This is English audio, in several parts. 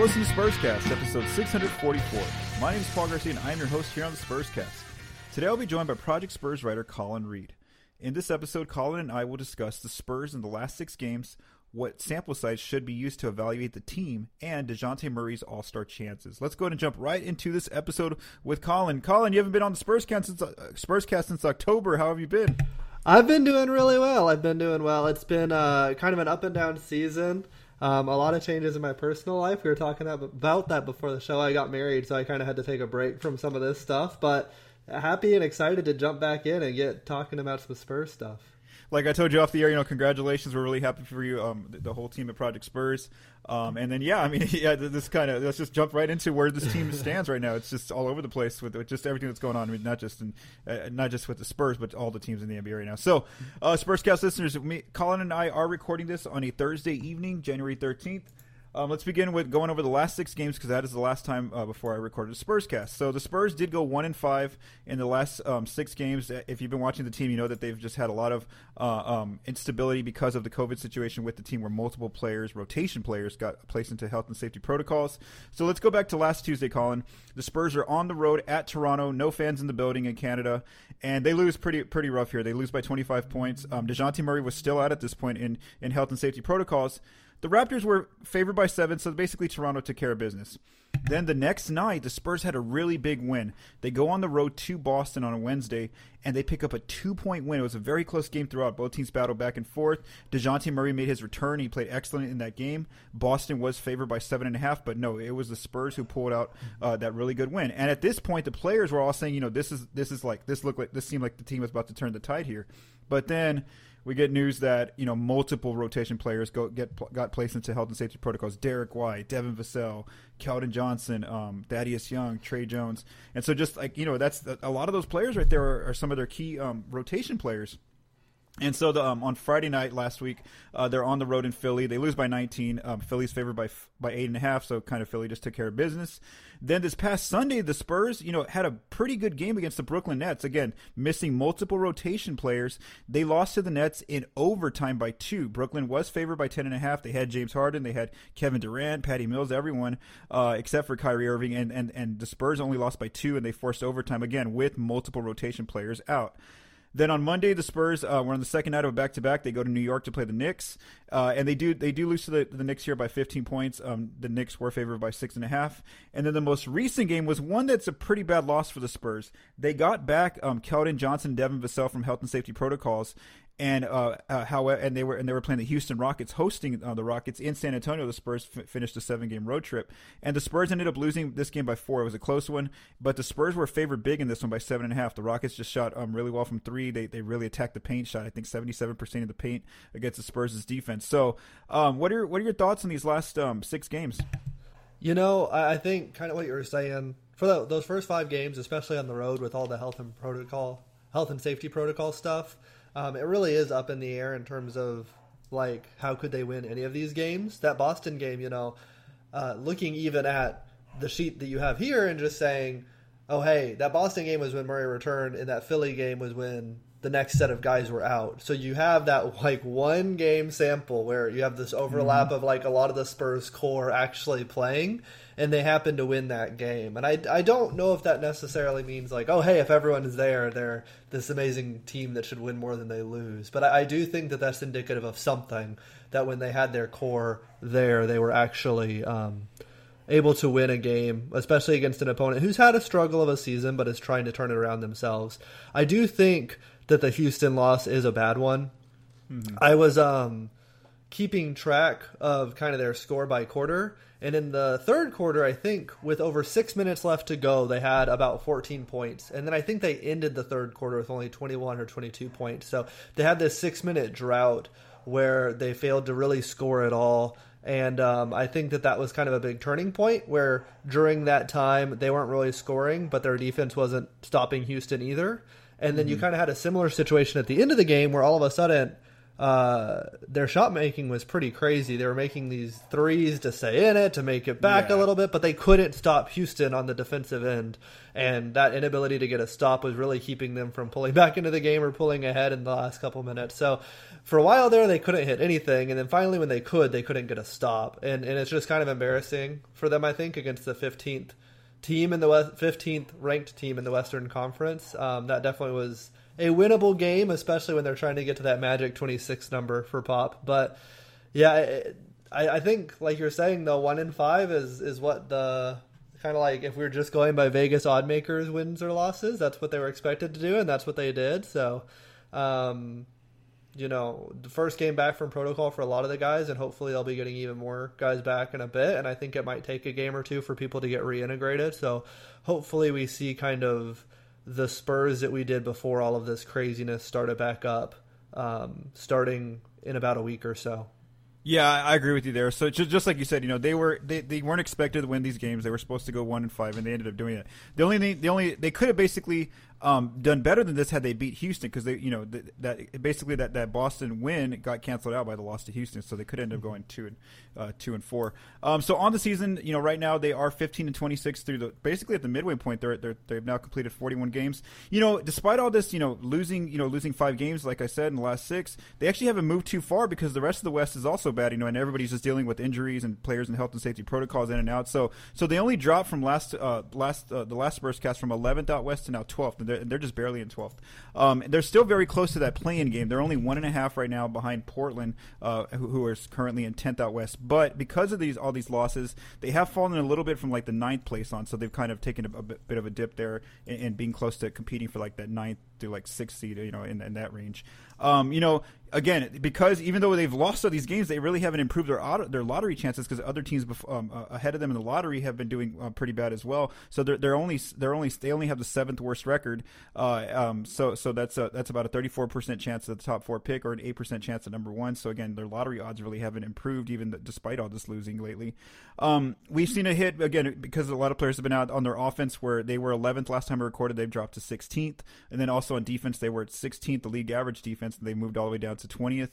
To Spurscast, episode 644. My name is Paul Garcia, and I'm your host here on the Spurscast. Today I'll be joined by Project Spurs writer Collin Reid. In this episode, Collin and I will discuss the Spurs in the last six games, what sample size should be used to evaluate the team, and Dejounte Murray's All Star chances. Let's go ahead and jump right into this episode with Collin. Collin, you haven't been on the Spurscast since, uh, Spurscast since October. How have you been? I've been doing really well. I've been doing well. It's been uh, kind of an up and down season. Um, a lot of changes in my personal life. We were talking about that before the show. I got married, so I kind of had to take a break from some of this stuff. But happy and excited to jump back in and get talking about some Spurs stuff like I told you off the air, you know, congratulations. We're really happy for you, um, the, the, whole team at Project Spurs. Um, and then, yeah, I mean, yeah, this kind of let's just jump right into where this team stands right now. It's just all over the place with, with just everything that's going on. I mean, not just in, uh, not just with the Spurs, but all the teams in the NBA right now. So, uh, Spurscast listeners, me, Collin and I are recording this on a Thursday evening, January thirteenth. Um, let's begin with going over the last six games because that is the last time uh, before I recorded the Spurs cast. So the Spurs did go one and five in the last um, six games. If you've been watching the team, you know that they've just had a lot of uh, um, instability because of the COVID situation with the team, where multiple players, rotation players, got placed into health and safety protocols. So let's go back to last Tuesday, Collin. The Spurs are on the road at Toronto, no fans in the building in Canada, and they lose pretty pretty rough here. They lose by 25 points. Um, Dejounte Murray was still out at this point in in health and safety protocols. The Raptors were favored by seven, so basically Toronto took care of business. Then the next night, the Spurs had a really big win. They go on the road to Boston on a Wednesday, and they pick up a two point win. It was a very close game throughout. Both teams battled back and forth. Dejounte Murray made his return. He played excellent in that game. Boston was favored by seven and a half, but no, it was the Spurs who pulled out uh, that really good win. And at this point, the players were all saying, you know, this is this is like this looked like this seemed like the team was about to turn the tide here. But then we get news that you know multiple rotation players go get got placed into health and safety protocols. Derrick White, Devin Vassell, Keldon Johnson, um, Thaddeus Young, Tre Jones, and so just like you know that's a lot of those players right there are, are some of their key um, rotation players. And so the, um, on Friday night last week, uh, they're on the road in Philly. They lose by 19. Um, Philly's favored by by eight and a half, so kind of Philly just took care of business. Then this past Sunday, the Spurs, you know, had a pretty good game against the Brooklyn Nets. Again, missing multiple rotation players. They lost to the Nets in overtime by two. Brooklyn was favored by ten and a half. They had James Harden, they had Kevin Durant, Patty Mills, everyone uh, except for Kyrie Irving, and, and and the Spurs only lost by two, and they forced overtime again with multiple rotation players out. Then on Monday, the Spurs uh, were on the second night of a back to back. They go to New York to play the Knicks, uh, and they do they do lose to the, the Knicks here by 15 points. Um, the Knicks were favored by six and a half. And then the most recent game was one that's a pretty bad loss for the Spurs. They got back um, Keldon Johnson, Devin Vassell from health and safety protocols, and uh, uh, how and they were and they were playing the Houston Rockets, hosting uh, the Rockets in San Antonio. The Spurs f- finished a seven game road trip, and the Spurs ended up losing this game by four. It was a close one, but the Spurs were favored big in this one by seven and a half. The Rockets just shot um, really well from three. They they really attacked the paint, shot I think seventy seven percent of the paint against the Spurs' defense. So, um, what are what are your thoughts on these last um, six games? You know, I think kind of what you were saying for the, those first five games, especially on the road with all the health and protocol, health and safety protocol stuff um, it really is up in the air in terms of like how could they win any of these games. That Boston game, you know, uh, looking even at the sheet that you have here and just saying, oh hey, that Boston game was when Murray returned, and that Philly game was when the next set of guys were out. So you have that like one game sample where you have this overlap mm-hmm. of like a lot of the Spurs core actually playing and they happen to win that game. And I, I don't know if that necessarily means like, oh, hey, if everyone is there, they're this amazing team that should win more than they lose. But I, I do think that that's indicative of something that when they had their core there, they were actually um, able to win a game, especially against an opponent who's had a struggle of a season but is trying to turn it around themselves. I do think that the Houston loss is a bad one. Mm-hmm. I was um, keeping track of kind of their score by quarter and in the third quarter, I think with over six minutes left to go, they had about 14 points. And then I think they ended the third quarter with only 21 or 22 points. So they had this six minute drought where they failed to really score at all. And um, I think that that was kind of a big turning point where during that time they weren't really scoring, but their defense wasn't stopping Houston either. And then mm-hmm. you kind of had a similar situation at the end of the game where all of a sudden uh, their shot making was pretty crazy. They were making these threes to stay in it, to make it back Yeah. a little bit, but they couldn't stop Houston on the defensive end. And that inability to get a stop was really keeping them from pulling back into the game or pulling ahead in the last couple minutes. So for a while there, they couldn't hit anything. And then finally, when they could, they couldn't get a stop. And, and it's just kind of embarrassing for them, I think, against the 15th team in the West, 15th ranked team in the Western Conference. Um, that definitely was a winnable game, especially when they're trying to get to that magic 26 number for Pop. But yeah, I, I think like you're saying though, one in five is is what the kind of like if we are just going by Vegas odd makers wins or losses, that's what they were expected to do, and that's what they did. So. Um, you know, the first game back from protocol for a lot of the guys, and hopefully they'll be getting even more guys back in a bit. And I think it might take a game or two for people to get reintegrated. So hopefully we see kind of the Spurs that we did before all of this craziness started back up, um, starting in about a week or so. Yeah, I agree with you there. So just, just like you said, you know, they were they, they weren't expected to win these games. They were supposed to go one and five, and they ended up doing it. The only thing, the only they could have basically um, done better than this had they beat Houston because they, you know, th- that basically that, that Boston win got canceled out by the loss to Houston, so they could end up going two and uh, two and four. Um, so on the season, you know, right now they are fifteen and twenty six through the basically at the midway point. They're, they're they've now completed forty one games. You know, despite all this, you know, losing you know losing five games, like I said in the last six, they actually haven't moved too far because the rest of the West is also bad. You know, and everybody's just dealing with injuries and players and health and safety protocols in and out. So so they only dropped from last uh, last uh, the last Spurs cast from eleventh out west to now twelfth, and they're, they're just barely in twelfth. Um, they're still very close to that playing game. They're only one and a half right now behind Portland, uh, who, who are currently in tenth out west. But because of these all these losses, they have fallen a little bit from like the ninth place on. So they've kind of taken a, a bit, of a dip there and, in being close to competing for like that ninth to like sixth seed, you know, in, in that range. Um, you know, again, because even though they've lost all these games, they really haven't improved their auto, their lottery chances because other teams um, uh, ahead of them in the lottery have been doing uh, pretty bad as well. So they're, they're only they're only they only have the seventh worst record. Uh, um, so so that's a, that's about a thirty four percent chance of the top four pick or an eight percent chance of number one. So again, their lottery odds really haven't improved even th- despite all this losing lately. Um, we've seen a hit again because a lot of players have been out on their offense where they were 11th last time I recorded. They've dropped to 16th, and then also on defense they were at 16th, the league average defense, and they moved all the way down to 20th.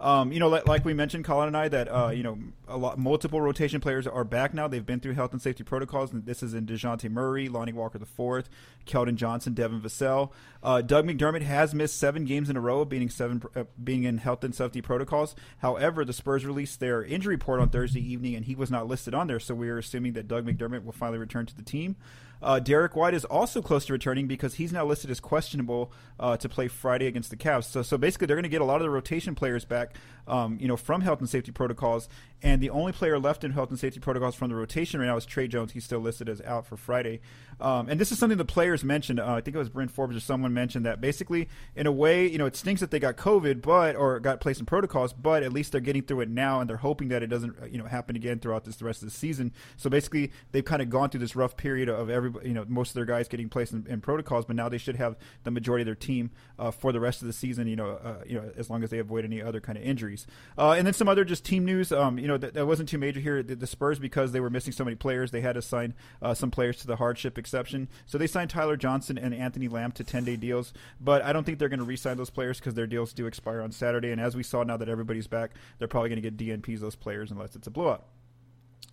Um, you know, like, like we mentioned, Collin and I, that uh, you know, a lot multiple rotation players are back now. They've been through health and safety protocols, and this is in Dejounte Murray, Lonnie Walker the fourth, Keldon Johnson, Devin Vassell. Uh, Doug McDermott has missed seven games in a row, being seven uh, being in health and safety protocols. However, the Spurs released their injury report on Thursday evening, and he was not listed on there. So we are assuming that Doug McDermott will finally return to the team. Uh, Derrick White is also close to returning because he's now listed as questionable uh, to play Friday against the Cavs. So, so basically, they're going to get a lot of the rotation players back, um, you know, from health and safety protocols. And the only player left in health and safety protocols from the rotation right now is Tre Jones. He's still listed as out for Friday. Um, and this is something the players mentioned. Uh, I think it was Brent Forbes or someone mentioned that basically, in a way, you know, it stinks that they got COVID, but or got placed in protocols, but at least they're getting through it now, and they're hoping that it doesn't, you know, happen again throughout this the rest of the season. So basically, they've kind of gone through this rough period of every, you know, most of their guys getting placed in, in protocols, but now they should have the majority of their team uh, for the rest of the season. You know, uh, you know, as long as they avoid any other kind of injuries. Uh, and then some other just team news. Um, you know, that, that wasn't too major here. The, the, Spurs, because they were missing so many players, they had to sign uh, some players to the hardship exception. So they signed Tyler Johnson and Anthony Lamb to 10 day deals, but I don't think they're going to re sign those players because their deals do expire on Saturday. And as we saw now that everybody's back, they're probably going to get DNPs those players unless it's a blowout.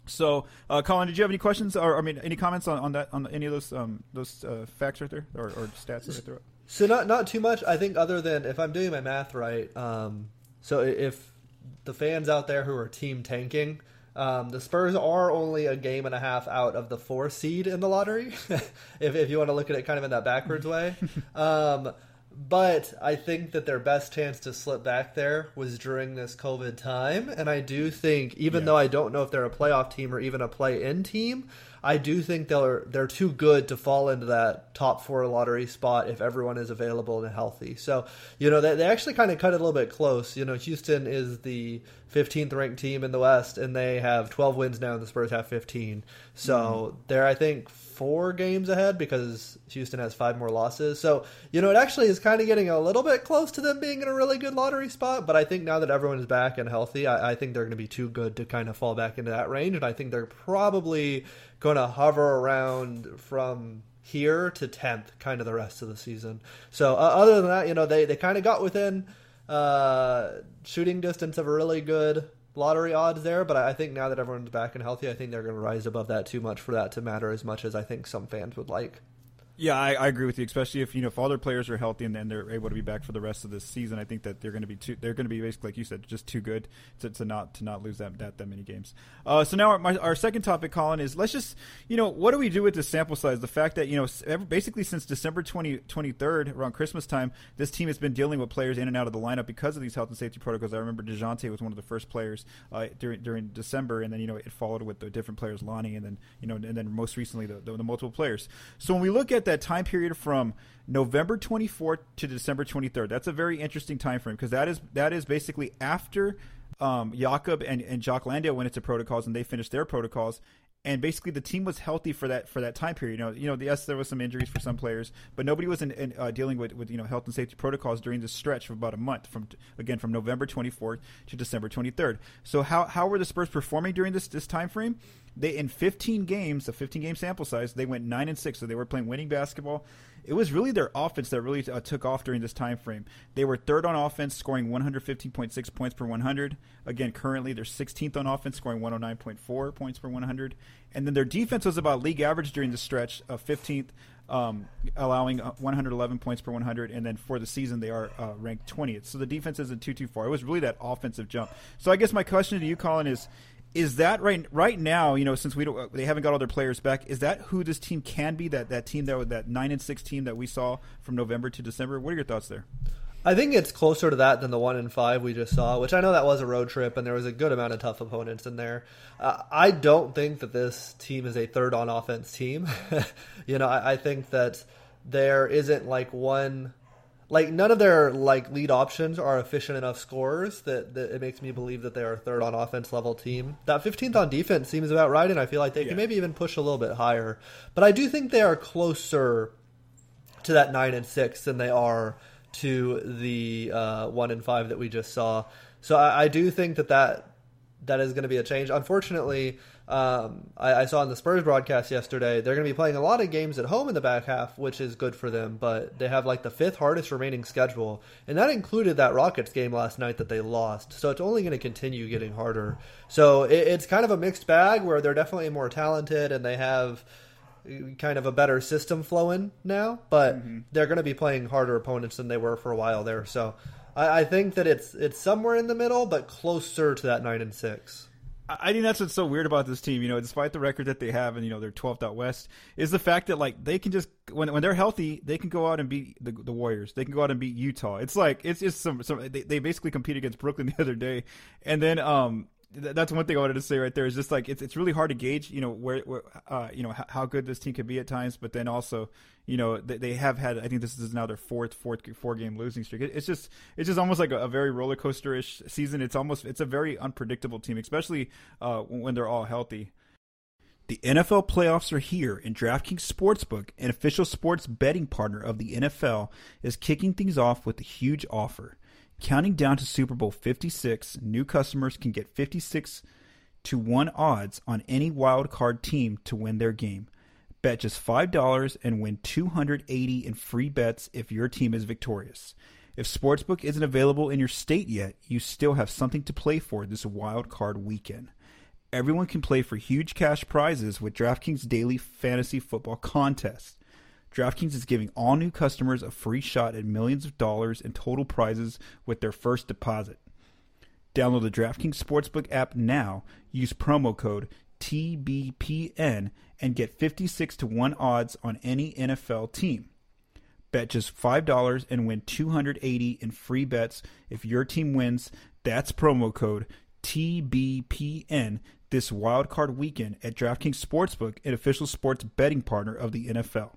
So, uh, Collin, did you have any questions or I mean any comments on, on that on any of those um, those uh, facts right there or, or stats that I threw up? So not not too much. I think other than if I'm doing my math right. Um, so if the fans out there who are team tanking, um, the Spurs are only a game and a half out of the four seed in the lottery. if if you want to look at it kind of in that backwards way. Um, but I think that their best chance to slip back there was during this COVID time. And I do think, even Yeah. though I don't know if they're a playoff team or even a play in team, I do think they're they're too good to fall into that top four lottery spot if everyone is available and healthy. So, you know, they, they actually kind of cut it a little bit close. You know, Houston is the 15th ranked team in the West, and they have 12 wins now, and the Spurs have 15. So hmm. they're, I think, four games ahead because Houston has five more losses. So, you know, it actually is kind of getting a little bit close to them being in a really good lottery spot. But I think now that everyone is back and healthy, I, I think they're going to be too good to kind of fall back into that range. And I think they're probably going to hover around from here to 10th kind of the rest of the season. So, uh, other than that, you know, they, they kind of got within uh, shooting distance of a really good lottery odds there, but I think now that everyone's back and healthy, I think they're going to rise above that too much for that to matter as much as I think some fans would like. Yeah, I, I, agree with you, especially if you know if all their players are healthy and then they're able to be back for the rest of the season. I think that they're going to be too, they're going to be basically like you said, just too good to, to not to not lose that that, that many games. Uh, so now our, my, our second topic, Collin, is let's just you know what do we do with this sample size? The fact that you know basically since December 20, 23rd around Christmas time, this team has been dealing with players in and out of the lineup because of these health and safety protocols. I remember Dejounte was one of the first players uh, during during December, and then you know it followed with the different players, Lonnie, and then you know and then most recently the, the, the multiple players. So when we look at that time period from November 24th to December 23rd. That's a very interesting time frame because that is that is basically after um, Jakob and, and Jock Landale went into protocols and they finished their protocols. And basically, the team was healthy for that for that time period. You know, you know, yes, there was some injuries for some players, but nobody was in, in, uh, dealing with, with you know health and safety protocols during this stretch of about a month, from again from November 24th to December 23rd. So how how were the Spurs performing during this this time frame? They in 15 games, a 15 game sample size, they went nine and six. So they were playing winning basketball. It was really their offense that really uh, took off during this time frame. They were third on offense, scoring 115.6 points per 100. Again, currently they're 16th on offense, scoring 109.4 points per 100. And then their defense was about league average during the stretch of 15th, um, allowing uh, 111 points per 100. And then for the season, they are uh, ranked 20th. So the defense isn't too too far. It was really that offensive jump. So I guess my question to you, Collin, is is that right right now? You know, since we don't, they haven't got all their players back, is that who this team can be? That that team that that nine and six team that we saw from November to December. What are your thoughts there? I think it's closer to that than the one in five we just saw, which I know that was a road trip and there was a good amount of tough opponents in there. Uh, I don't think that this team is a third on offense team. you know, I, I think that there isn't like one like none of their like lead options are efficient enough scorers that, that it makes me believe that they are third on offense level team. That 15th on defense seems about right, and I feel like they yeah. can maybe even push a little bit higher. But I do think they are closer to that nine and six than they are to the uh, one and five that we just saw. So I, I do think that that that is going to be a change. Unfortunately, um, I, I, saw in the Spurs broadcast yesterday they're going to be playing a lot of games at home in the back half, which is good for them. But they have like the fifth hardest remaining schedule, and that included that Rockets game last night that they lost. So it's only going to continue getting harder. So it, it's kind of a mixed bag where they're definitely more talented and they have kind of a better system flowing now, but mm-hmm. they're going to be playing harder opponents than they were for a while there. So I, I think that it's it's somewhere in the middle, but closer to that nine and six. I think that's what's so weird about this team. You know, despite the record that they have, and you know they're 12th out west, is the fact that like they can just when when they're healthy, they can go out and beat the, the Warriors. They can go out and beat Utah. It's like it's just some some they, they basically compete against Brooklyn the other day, and then um that's one thing I wanted to say right there is just like it's it's really hard to gauge, you know, where, where uh, you know how, how, good this team could be at times, but then also, you know, they, they, have had. I think this is now their fourth fourth four game losing streak. It, it's just it's just almost like a, a very roller coaster ish season. It's almost it's a very unpredictable team, especially uh, when they're all healthy. The NFL playoffs are here, and DraftKings Sportsbook, an official sports betting partner of the NFL, is kicking things off with a huge offer. Counting down to Super Bowl 56, new customers can get 56 to 1 odds on any wild card team to win their game. Bet just $5 and win 280 in free bets if your team is victorious. If Sportsbook isn't available in your state yet, you still have something to play for this wild card weekend. Everyone can play for huge cash prizes with DraftKings Daily Fantasy Football Contest. DraftKings is giving all new customers a free shot at millions of dollars in total prizes with their first deposit. Download the DraftKings Sportsbook app now. Use promo code TBPN and get 56 to 1 odds on any NFL team. Bet just $5 and win 280 in free bets if your team wins. That's promo code TBPN this wildcard weekend at DraftKings Sportsbook, an official sports betting partner of the NFL.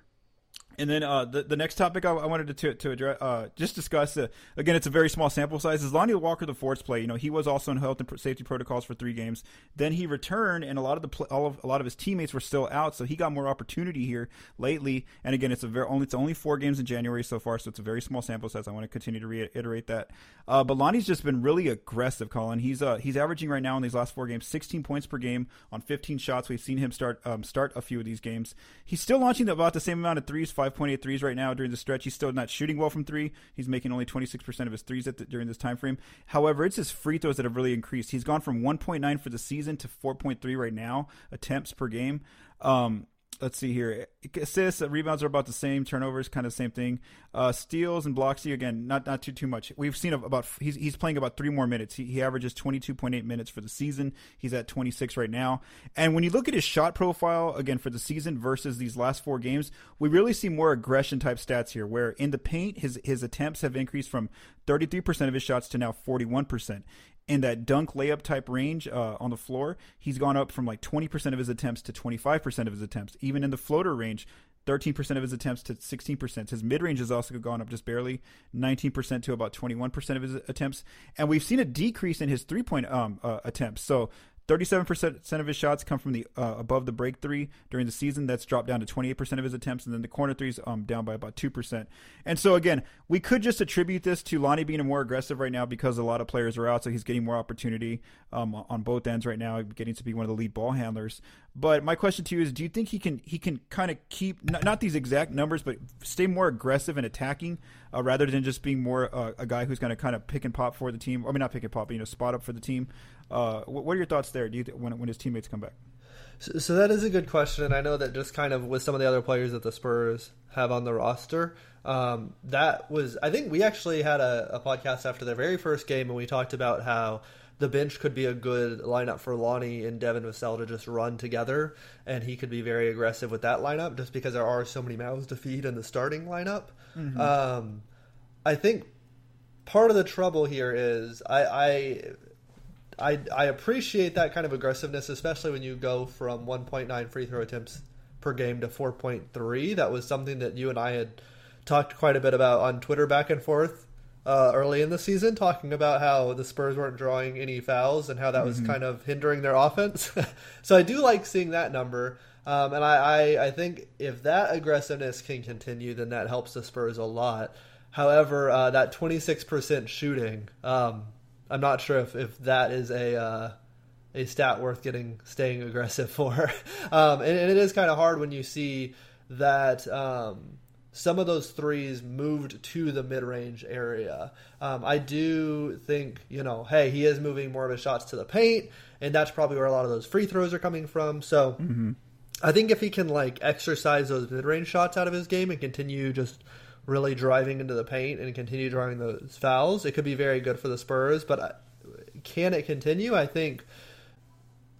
And then uh, the the next topic I, I wanted to to, address, uh, just discuss uh, again, it's a very small sample size. Is Lonnie Walker the fourth's play? You know, he was also in health and safety protocols for three games. Then he returned, and a lot of the all of a lot of his teammates were still out, so he got more opportunity here lately. And again, it's a very only it's only four games in January so far, so it's a very small sample size. I want to continue to reiterate that. Uh, but Lonnie's just been really aggressive, Collin. He's uh he's averaging right now in these last four games 16 points per game on 15 shots. We've seen him start um, start a few of these games. He's still launching about the same amount of threes, 5.8 threes right now during the stretch. He's still not shooting well from three. He's making only 26% of his threes the, during this time frame. However, it's his free throws that have really increased. He's gone from 1.9 for the season to 4.3 right now attempts per game. Um, let's see here. Assists, uh, rebounds are about the same. Turnovers, kind of same thing. Uh, steals and blocks, again, not not too too much. We've seen about he's he's playing about three more minutes. He, he averages twenty two point eight minutes for the season. He's at twenty six right now. And when you look at his shot profile again for the season versus these last four games, we really see more aggression type stats here. Where in the paint, his his attempts have increased from thirty three percent of his shots to now forty one percent in that dunk layup type range uh, on the floor, he's gone up from like 20% of his attempts to 25% of his attempts. Even in the floater range, 13% of his attempts to 16%. His mid range has also gone up just barely, 19% to about 21% of his attempts. And we've seen a decrease in his three point um, uh, attempts. So 37% of his shots come from the uh, above the break three during the season. That's dropped down to 28% of his attempts, and then the corner threes um down by about two percent. And so again, we could just attribute this to Lonnie being more aggressive right now because a lot of players are out, so he's getting more opportunity um, on both ends right now, getting to be one of the lead ball handlers. But my question to you is, do you think he can he can kind of keep not, not, these exact numbers, but stay more aggressive and attacking uh, rather than just being more uh, a guy who's going to kind of pick and pop for the team? I mean, not pick and pop, but you know, spot up for the team. Uh, what are your thoughts there? Do you th- when when his teammates come back? So, so, that is a good question, and I know that just kind of with some of the other players that the Spurs have on the roster, um, that was I think we actually had a, a podcast after their very first game, and we talked about how the bench could be a good lineup for Lonnie and Devin Vassell to just run together, and he could be very aggressive with that lineup just because there are so many mouths to feed in the starting lineup. Mm-hmm. Um, I think part of the trouble here is I, I I, I appreciate that kind of aggressiveness, especially when you go from 1.9 free throw attempts per game to 4.3. That was something that you and I had talked quite a bit about on Twitter back and forth uh, early in the season, talking about how the Spurs weren't drawing any fouls and how that was mm-hmm. kind of hindering their offense. so I do like seeing that number. Um, and I, I, I, think if that aggressiveness can continue, then that helps the Spurs a lot. However, uh, that 26% shooting, um, I'm not sure if, if that is a uh, a stat worth getting staying aggressive for. um, and, and, it is kind of hard when you see that um, some of those threes moved to the mid range area. Um, I do think, you know, hey, he is moving more of his shots to the paint, and that's probably where a lot of those free throws are coming from. So mm-hmm. I think if he can, like, exercise those mid range shots out of his game and continue just really driving into the paint and continue drawing those fouls, it could be very good for the Spurs. But uh, can it continue? I think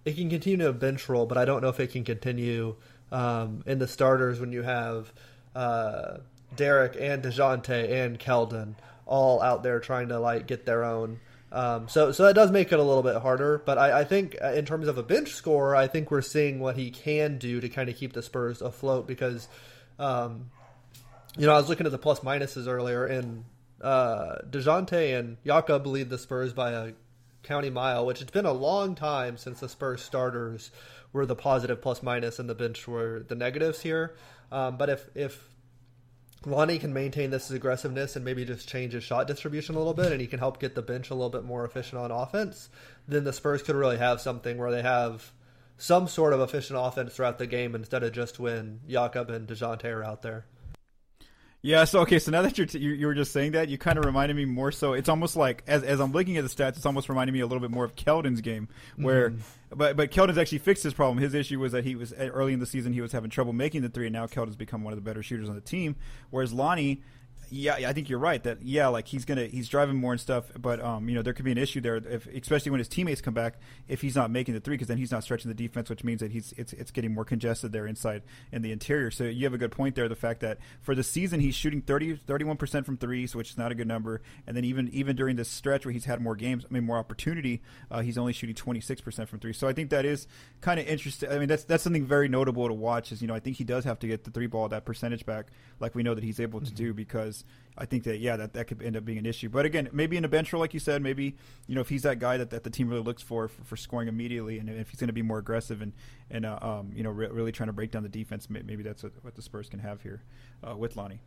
it can continue a bench role, but I don't know if it can continue um, in the starters when you have uh, Derrick and Dejounte and Keldon all out there trying to like get their own. Um, so so that does make it a little bit harder. But I, I, think uh, in terms of a bench score, I think we're seeing what he can do to kind of keep the Spurs afloat because, um, you know, I was looking at the plus minuses earlier, and uh, Dejounte and Jakob lead the Spurs by a county mile, which it's been a long time since the Spurs starters were the positive plus minus and the bench were the negatives here. Um, but if if Lonnie can maintain this aggressiveness and maybe just change his shot distribution a little bit, and he can help get the bench a little bit more efficient on offense, then the Spurs could really have something where they have some sort of efficient offense throughout the game instead of just when Jakob and Dejounte are out there. Yeah. So okay. So now that you're t- you, you were just saying that, you kind of reminded me more. So it's almost like as as I'm looking at the stats, it's almost reminding me a little bit more of Keldon's game, where mm. but but Keldon's actually fixed his problem. His issue was that he was early in the season he was having trouble making the three, and now Keldon's become one of the better shooters on the team. Whereas Lonnie, yeah, I think you're right. That yeah, like he's gonna he's driving more and stuff, but um, you know, there could be an issue there, if, especially when his teammates come back, if he's not making the three, because then he's not stretching the defense, which means that he's it's it's getting more congested there inside in the interior. So you have a good point there. The fact that for the season he's shooting 31 percent from threes, which is not a good number, and then even even during this stretch where he's had more games, I mean more opportunity, uh, he's only shooting 26 percent from three. So I think that is kind of interesting. I mean that's that's something very notable to watch. Is you know I think he does have to get the three ball that percentage back, like we know that he's able to mm-hmm. do because I think that yeah, that that could end up being an issue. But again, maybe in a bench role, like you said, maybe you know if he's that guy that, that the team really looks for for, for scoring immediately, and if he's going to be more aggressive and and uh, um, you know re- really trying to break down the defense, maybe that's what, what the Spurs can have here uh, with Lonnie.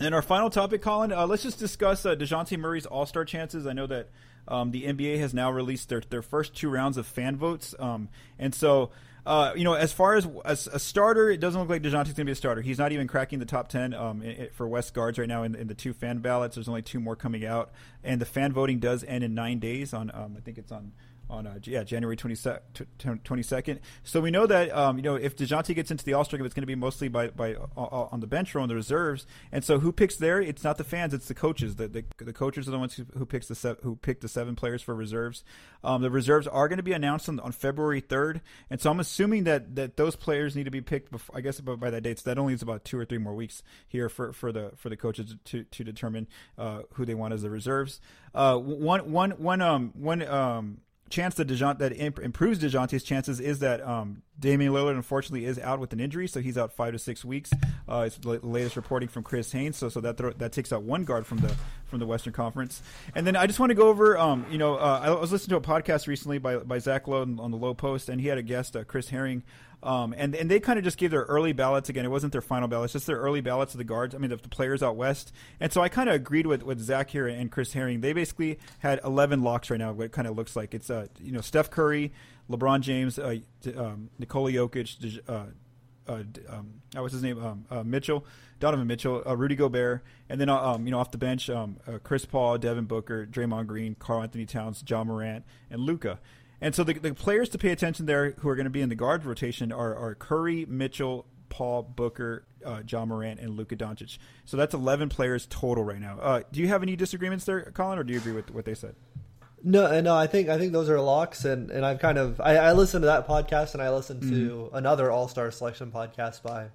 And our final topic, Collin, uh, let's just discuss uh, Dejounte Murray's All Star chances. I know that um, the NBA has now released their their first two rounds of fan votes, um, and so uh, you know, as far as, as a starter, it doesn't look like Dejounte's going to be a starter. He's not even cracking the top ten um, for West guards right now in, in, the two fan ballots. There's only two more coming out, and the fan voting does end in nine days. On um, I think it's on on uh, yeah January 22nd. So we know that um, you know if Dejounte gets into the All Star game, it's going to be mostly by by uh, uh, on the bench or on the reserves. And so who picks there? It's not the fans, it's the coaches. The the, the coaches are the ones who, who picks the who pick the seven players for reserves. Um, the reserves are going to be announced on, on February 3rd, and so I'm assuming that that those players need to be picked. Before, I guess by, by that date. So that only is about two or three more weeks here for, for the for the coaches to to determine uh, who they want as the reserves. Uh, one one one um one um chance that Dejounte, that imp- improves Dejounte's chances is that um, Damian Lillard unfortunately is out with an injury, so he's out five to six weeks. Uh, it's the latest reporting from Chris Haynes, so so that th- that takes out one guard from the from the Western Conference. And then I just want to go over, um, you know, uh, I was listening to a podcast recently by by Zach Lowe on the Lowe Post, and he had a guest, uh, Chris Herring, um, and and they kind of just gave their early ballots again. It wasn't their final ballots, just their early ballots of the guards. I mean, the, the players out west. And so I kind of agreed with, with Zach here and Chris Herring. They basically had 11 locks right now. What it kind of looks like it's uh, you know Steph Curry, LeBron James, uh, um, Nikola Jokic, uh, uh, um, what's his name? Um, uh, Mitchell, Donovan Mitchell, uh, Rudy Gobert, and then uh, um, you know off the bench, um, uh, Chris Paul, Devin Booker, Draymond Green, Karl-Anthony Towns, Ja Morant, and Luka. And so the, the players to pay attention there who are going to be in the guard rotation are, are Curry, Mitchell, Paul, Booker, uh, Ja Morant, and Luka Doncic. So that's 11 players total right now. Uh, do you have any disagreements there, Collin, or do you agree with what they said? No, uh, no, I think I think those are locks, and, and I've kind of I, I listened to that podcast, and I listened to mm-hmm. another All Star Selection podcast by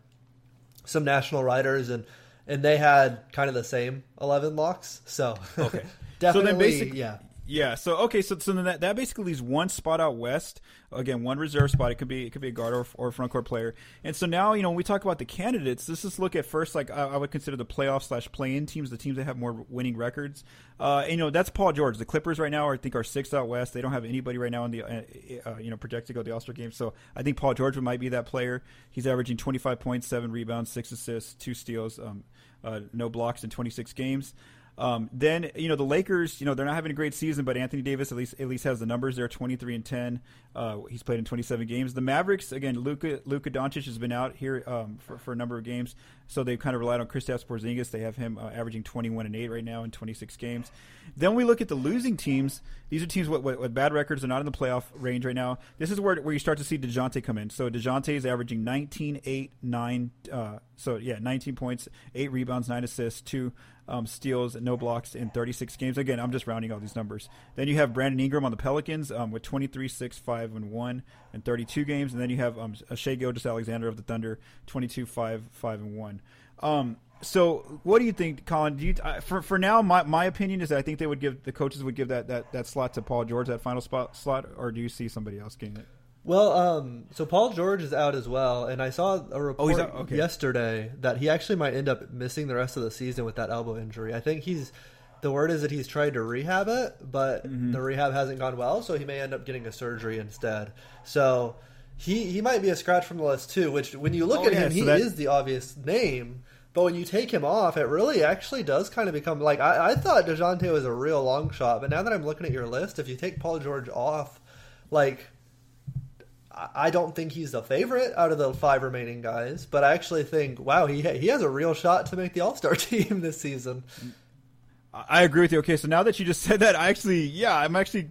some national writers, and and they had kind of the same eleven locks. So okay, definitely, so then basically, yeah, yeah. So okay. So so then that, that basically leaves one spot out west. Again, one reserve spot. It could be it could be a guard or, or a front court player. And so now you know when we talk about the candidates, let's just look at first like I, I would consider the playoff slash play in teams, the teams that have more winning records. Uh, and, you know that's Paul George. The Clippers right now are, I think are sixth out west. They don't have anybody right now in the uh, uh, you know projected to go to the All Star game. So I think Paul George might be that player. He's averaging twenty five points, seven rebounds, six assists, two steals, um, uh, no blocks in twenty six games. Um, then you know the Lakers, you know they're not having a great season, but Anthony Davis at least at least has the numbers there, twenty three and ten. Uh, he's played in twenty seven games. The Mavericks again, Luka Luka Doncic has been out here um, for, for a number of games, so they've kind of relied on Kristaps Porzingis. They have him uh, averaging twenty one and eight right now in twenty six games. Then we look at the losing teams. These are teams with, with, with, bad records. They're not in the playoff range right now. This is where where you start to see Dejounte come in. So Dejounte is averaging 19, 8, 9. Uh, so yeah, nineteen points, eight rebounds, nine assists, two um, steals, no blocks in 36 games. Again, I'm just rounding all these numbers. Then you have Brandon Ingram on the Pelicans um, with 23, 6, 5, and 1 and 32 games. And then you have um, Shai Gilgeous-Alexander of the Thunder, 22, 5, 5, and 1. Um, so, what do you think, Collin? Do you, uh, for for now, my, my opinion is that I think they would give the coaches would give that, that, that slot to Paul George, that final spot slot, or do you see somebody else getting it? Well, um, so Paul George is out as well, and I saw a report oh, okay. yesterday that he actually might end up missing the rest of the season with that elbow injury. I think he's the word is that he's tried to rehab it, but mm-hmm. the rehab hasn't gone well, so he may end up getting a surgery instead. So he he might be a scratch from the list too. Which when you look oh, at yeah, him, so he that... is the obvious name. But when you take him off, it really actually does kind of become like I, I thought Dejounte was a real long shot, but now that I'm looking at your list, if you take Paul George off, like I don't think he's the favorite out of the five remaining guys, but I actually think, wow, he he has a real shot to make the All Star team this season. I agree with you. Okay, so now that you just said that, I actually, yeah, I'm actually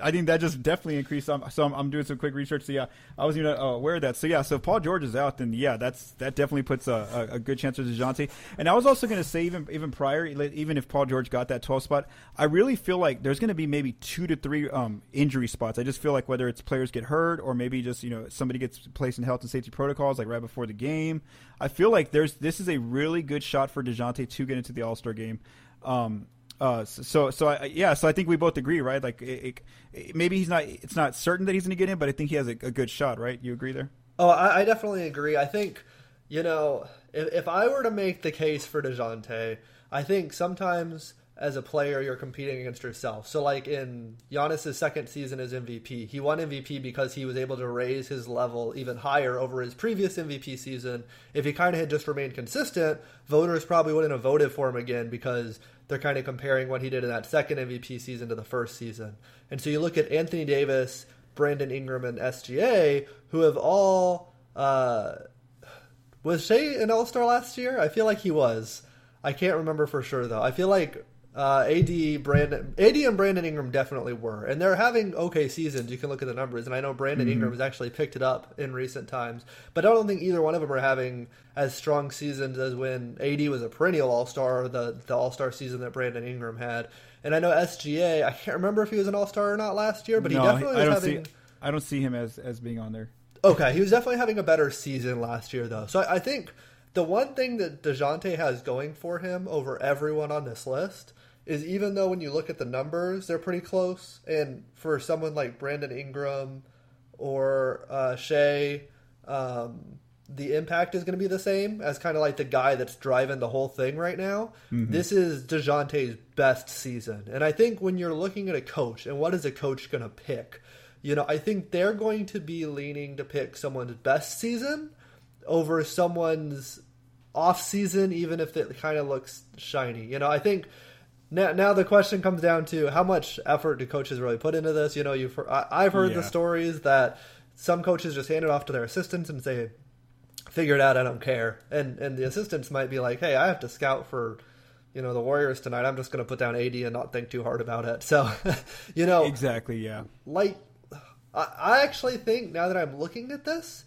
I think that just definitely increased. So I'm, so I'm, I'm doing some quick research. So yeah, I wasn't even uh, aware of that. So yeah, so if Paul George is out, then yeah, that's that definitely puts a, a, a good chance for Dejounte. And I was also going to say even even prior, even if Paul George got that 12 spot, I really feel like there's going to be maybe two to three um, injury spots. I just feel like whether it's players get hurt or maybe just you know somebody gets placed in health and safety protocols like right before the game. I feel like there's this is a really good shot for Dejounte to get into the All Star game. Um, uh, so so I, yeah, so I think we both agree, right? Like it, it, maybe he's not. It's not certain that he's going to get in, but I think he has a, a, good shot, right? You agree there? Oh, I, I definitely agree. I think you know if, if I were to make the case for Dejounte, I think sometimes as a player you're competing against yourself. So like in Giannis's second season as MVP, he won MVP because he was able to raise his level even higher over his previous MVP season. If he kind of had just remained consistent, voters probably wouldn't have voted for him again because they're kind of comparing what he did in that second MVP season to the first season. And so you look at Anthony Davis, Brandon Ingram, and SGA, who have all. Uh, was Shai an All Star last year? I feel like he was. I can't remember for sure though. I feel like uh, AD, Brandon, AD, and Brandon Ingram definitely were, and they're having okay seasons. You can look at the numbers, and I know Brandon mm-hmm. Ingram has actually picked it up in recent times, but I don't think either one of them are having as strong seasons as when AD was a perennial All Star, the the All Star season that Brandon Ingram had. And I know SGA, I can't remember if he was an All Star or not last year, but no, he definitely I was having. See, I don't see him as as being on there. Okay, he was definitely having a better season last year, though. So I, I think the one thing that Dejounte has going for him over everyone on this list is even though when you look at the numbers, they're pretty close. And for someone like Brandon Ingram or uh, Shai, um, the impact is going to be the same as kind of like the guy that's driving the whole thing right now. Mm-hmm. This is Dejounte's best season. And I think when you're looking at a coach and what is a coach going to pick, you know, I think they're going to be leaning to pick someone's best season over someone's off season, even if it kind of looks shiny. You know, I think now, now the question comes down to how much effort do coaches really put into this? You know, you've I, have heard yeah. the stories that some coaches just hand it off to their assistants and say, "Figure it out. I don't care." And and the assistants might be like, "Hey, I have to scout for." You know the Warriors tonight. I'm just going to put down AD and not think too hard about it. So, you know, exactly, yeah. Like, I, I actually think now that I'm looking at this,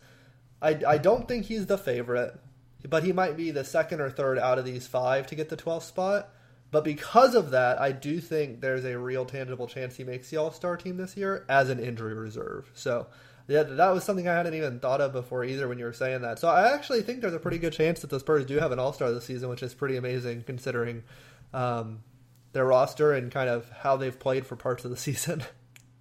I, I don't think he's the favorite, but he might be the second or third out of these five to get the 12th spot. But because of that, I do think there's a real tangible chance he makes the All Star team this year as an injury reserve. So yeah, that was something I hadn't even thought of before either when you were saying that. So I actually think there's a pretty good chance that the Spurs do have an All Star this season, which is pretty amazing considering um, their roster and kind of how they've played for parts of the season.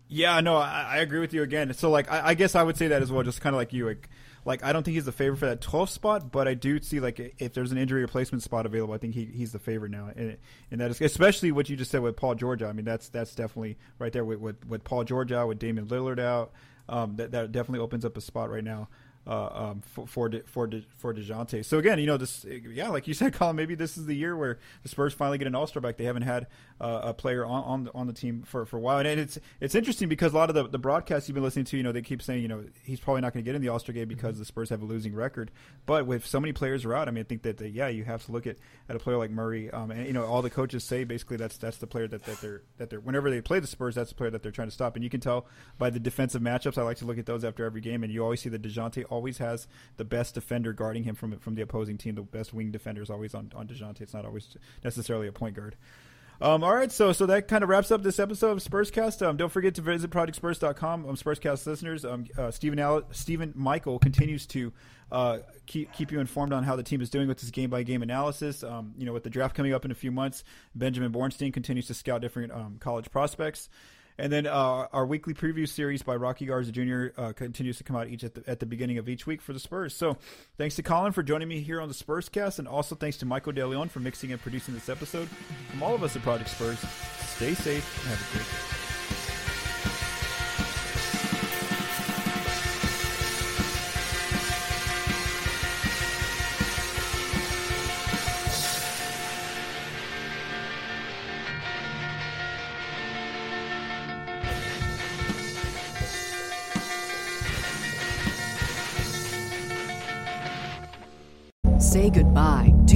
Yeah, no, I, I agree with you again. So like, I, I, guess I would say that as well, just kind of like you. Like, like I don't think he's the favorite for that 12th spot, but I do see like if there's an injury replacement spot available, I think he, he's the favorite now, and, and that is especially what you just said with Paul George. I mean, that's that's definitely right there with with, with Paul George out, with Damian Lillard out. Um, that that definitely opens up a spot right now uh, um, for for De, for De, for Dejounte. So again, you know this, yeah, like you said, Collin. Maybe this is the year where the Spurs finally get an All Star back. They haven't had uh, a player on on the, on the team for, for a while, and it's it's interesting because a lot of the, the broadcasts you've been listening to, you know, they keep saying, you know, he's probably not going to get in the All Star game because mm-hmm. the Spurs have a losing record. But with so many players are out, I mean, I think that, yeah, you have to look at, at a player like Murray, um, and you know, all the coaches say basically that's that's the player that, that they're that they're whenever they play the Spurs, that's the player that they're trying to stop, and you can tell by the defensive matchups. I like to look at those after every game, and you always see that Dejounte always has the best defender guarding him from from the opposing team. The best wing defender is always on on Dejounte. It's not always necessarily a point guard. Um, all right, so so that kind of wraps up this episode of Spurscast. Um, don't forget to visit ProjectSpurs.com. Um, Spurscast listeners, um, uh, Stephen Stephen Michael continues to uh, keep keep you informed on how the team is doing with this game by game analysis. Um, you know, with the draft coming up in a few months, Benjamin Bornstein continues to scout different um, college prospects. And then uh, our weekly preview series by Rocky Garza Jr. Uh, continues to come out each at the, at the beginning of each week for the Spurs. So thanks to Collin for joining me here on the Spurs cast, and also thanks to Michael DeLeon for mixing and producing this episode. From all of us at Project Spurs, stay safe and have a great day.